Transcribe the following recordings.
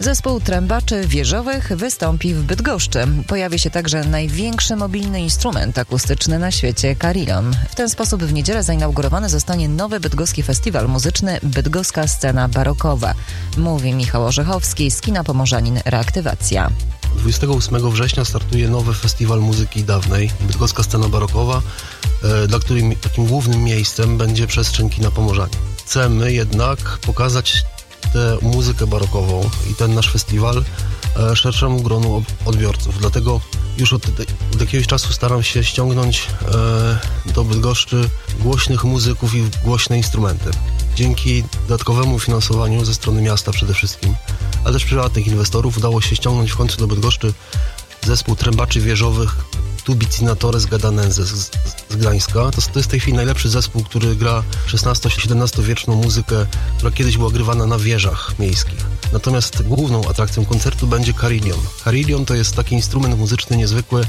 Zespół trębaczy wieżowych wystąpi w Bydgoszczy. Pojawi się także największy mobilny instrument akustyczny na świecie, Carillon. W ten sposób w niedzielę zainaugurowany zostanie nowy bydgoski festiwal muzyczny Bydgoska Scena Barokowa. Mówi Michał Orzechowski z Kina Pomorzanin Reaktywacja. 28 września startuje nowy festiwal muzyki dawnej, Bydgoska Scena Barokowa, e, dla której takim głównym miejscem będzie przestrzeń Kina Pomorzanie. Chcemy jednak pokazać muzykę barokową i ten nasz festiwal e, szerszemu gronu odbiorców. Dlatego już od, od jakiegoś czasu staram się ściągnąć e, do Bydgoszczy głośnych muzyków i głośne instrumenty. Dzięki dodatkowemu finansowaniu ze strony miasta przede wszystkim, ale też prywatnych inwestorów udało się ściągnąć w końcu do Bydgoszczy zespół trębaczy wieżowych Tubicinatorez Gadanense z, z, z Gdańska. To, to jest w tej chwili najlepszy zespół, który gra 16-17 wieczną muzykę, która kiedyś była grywana na wieżach miejskich. Natomiast główną atrakcją koncertu będzie carillon. Carillon to jest taki instrument muzyczny niezwykły,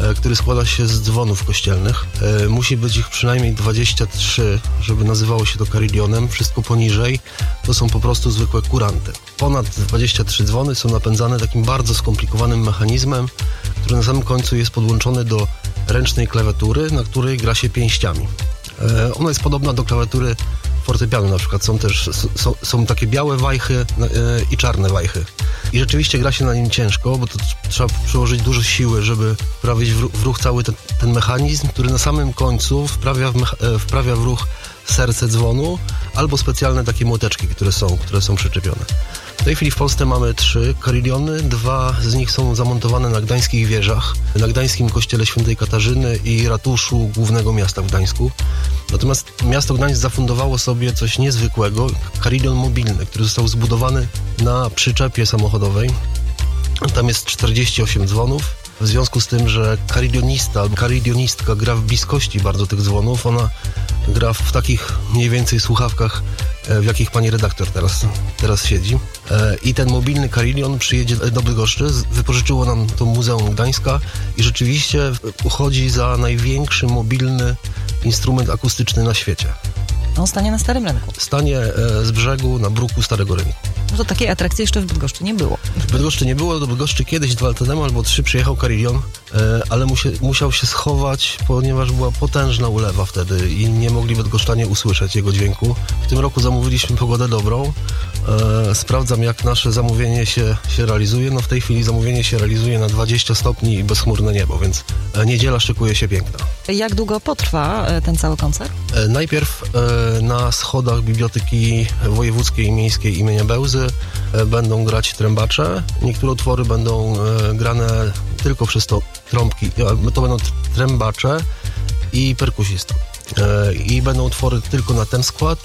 e, który składa się z dzwonów kościelnych. E, musi być ich przynajmniej 23, żeby nazywało się to carillionem. Wszystko poniżej to są po prostu zwykłe kuranty. Ponad 23 dzwony są napędzane takim bardzo skomplikowanym mechanizmem, który na samym końcu jest podłączony do ręcznej klawiatury, na której gra się pięściami. E, ona jest podobna do klawiatury fortepianu na przykład. Są też są, są takie białe wajchy e, i czarne wajchy. I rzeczywiście gra się na nim ciężko, bo to trzeba przyłożyć dużo siły, żeby wprawić w, w ruch cały ten, ten, mechanizm, który na samym końcu wprawia w, e, wprawia w ruch serce dzwonu albo specjalne takie młoteczki, które są, które są przyczepione. W tej chwili w Polsce mamy trzy karyliony, dwa z nich są zamontowane na gdańskich wieżach, na gdańskim kościele świętej Katarzyny i ratuszu głównego miasta w Gdańsku. Natomiast miasto Gdańsk zafundowało sobie coś niezwykłego, karylion mobilny, który został zbudowany na przyczepie samochodowej. Tam jest 48 dzwonów, w związku z tym, że karidionista albo karidionistka gra w bliskości bardzo tych dzwonów, ona gra w takich mniej więcej słuchawkach, e, w jakich pani redaktor teraz, teraz siedzi. E, I ten mobilny Carillon przyjedzie do Bydgoszczy, wypożyczyło nam to Muzeum Gdańska i rzeczywiście uchodzi za największy mobilny instrument akustyczny na świecie. On stanie na Starym Rynku. Stanie e, z brzegu na bruku Starego Rynku. No to takiej atrakcji jeszcze w Bydgoszczy nie było. W Bydgoszczy nie było, do Bydgoszczy kiedyś dwa lata temu albo trzy przyjechał Carillon, e, ale musiał się schować, ponieważ była potężna ulewa wtedy i nie mogli Bydgoszczanie usłyszeć jego dźwięku. W tym roku zamówiliśmy pogodę dobrą. E, sprawdzam, jak nasze zamówienie się, się realizuje. No w tej chwili zamówienie się realizuje na 20 stopni i bezchmurne niebo, więc niedziela szykuje się piękna. Jak długo potrwa ten cały koncert? Najpierw na schodach Biblioteki Wojewódzkiej i Miejskiej imienia Bełzy e, będą grać trębacze. Niektóre utwory będą e, grane tylko przez to trąbki. To będą trębacze i perkusisty. E, I będą utwory tylko na ten skład.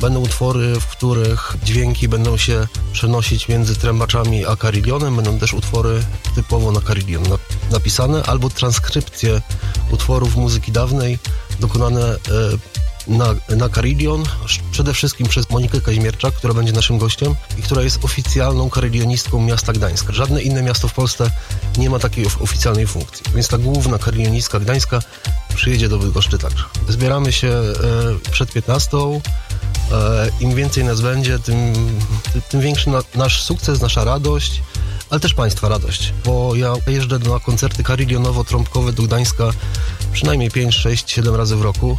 Będą utwory, w których dźwięki będą się przenosić między trębaczami a karillionem. Będą też utwory typowo na karillion napisane albo transkrypcje utworów muzyki dawnej dokonane na, na przede wszystkim przez Monikę Kazimierczak, która będzie naszym gościem i która jest oficjalną karylionistką miasta Gdańska. Żadne inne miasto w Polsce nie ma takiej oficjalnej funkcji, więc ta główna karylionistka Gdańska przyjedzie do Bydgoszczy także. Zbieramy się e, przed 15. E, Im więcej nas będzie, tym, tym większy na, nasz sukces, nasza radość ale też Państwa radość, bo ja jeżdżę na koncerty karylionowo-trąbkowe do Gdańska przynajmniej 5, 6, 7 razy w roku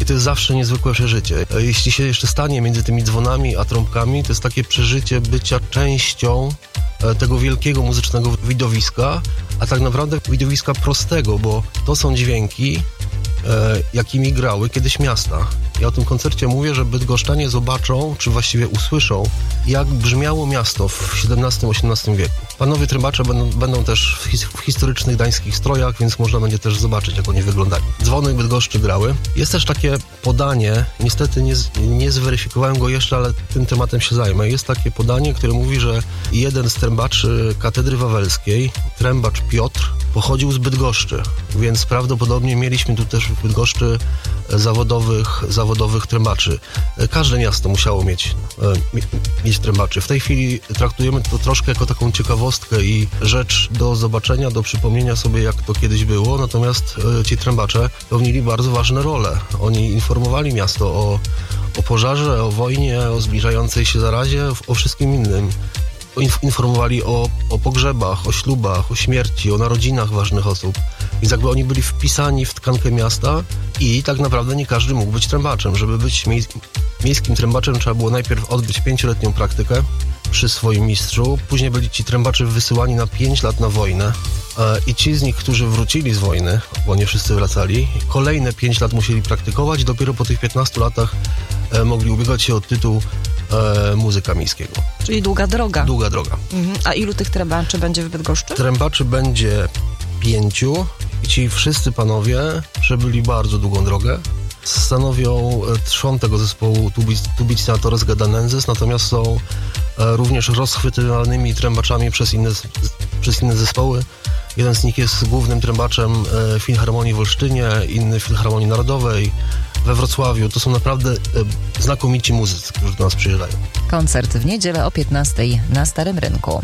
i to jest zawsze niezwykłe przeżycie. Jeśli się jeszcze stanie między tymi dzwonami a trąbkami, to jest takie przeżycie bycia częścią e, tego wielkiego muzycznego widowiska, a tak naprawdę widowiska prostego, bo to są dźwięki, e, jakimi grały kiedyś miasta. Ja o tym koncercie mówię, że bydgoszczanie zobaczą, czy właściwie usłyszą, jak brzmiało miasto w XVII-XVIII wieku. Panowie trębacze będą, będą też w, his, w, historycznych dańskich strojach, więc można będzie też zobaczyć, jak oni wyglądają. Dzwony Bydgoszczy grały. Jest też takie podanie, niestety nie, nie zweryfikowałem go jeszcze, ale tym tematem się zajmę. Jest takie podanie, które mówi, że jeden z trębaczy katedry wawelskiej, trębacz Piotr, pochodził z Bydgoszczy, więc prawdopodobnie mieliśmy tu też w Bydgoszczy zawodowych, zawodowych trębaczy. Każde miasto musiało mieć, e, mieć trębaczy. W tej chwili traktujemy to troszkę jako taką ciekawostkę i rzecz do zobaczenia, do przypomnienia sobie, jak to kiedyś było, natomiast e, ci trębacze pełnili bardzo ważne role. Oni informowali miasto o, o pożarze, o wojnie, o zbliżającej się zarazie, o wszystkim innym informowali o, o pogrzebach, o ślubach, o śmierci, o narodzinach ważnych osób. Więc jakby oni byli wpisani w tkankę miasta i tak naprawdę nie każdy mógł być trębaczem. Żeby być mie- miejskim trębaczem trzeba było najpierw odbyć pięcioletnią praktykę przy swoim mistrzu. Później byli ci trębacze wysyłani na 5 lat na wojnę. E, I ci z nich, którzy wrócili z wojny, bo nie wszyscy wracali, kolejne 5 lat musieli praktykować. Dopiero po tych 15 latach e, mogli ubiegać się o tytuł e, muzyka miejskiego. Czyli długa droga. Długa droga. Mhm. A ilu tych trębaczy będzie w Bydgoszczy? Trębaczy będzie pięciu i ci wszyscy panowie przebyli bardzo długą drogę. Stanowią e, trzon tego zespołu Tubic Torres Gadanenses, natomiast są e, również rozchwytywalnymi trębaczami przez inne, przez inne zespoły. Jeden z nich jest głównym trębaczem e, Filharmonii w Olsztynie, inny Filharmonii Narodowej we Wrocławiu. To są naprawdę e, znakomici muzycy, którzy do nas przyjeżdżają. Koncert w niedzielę o 15 na Starym Rynku.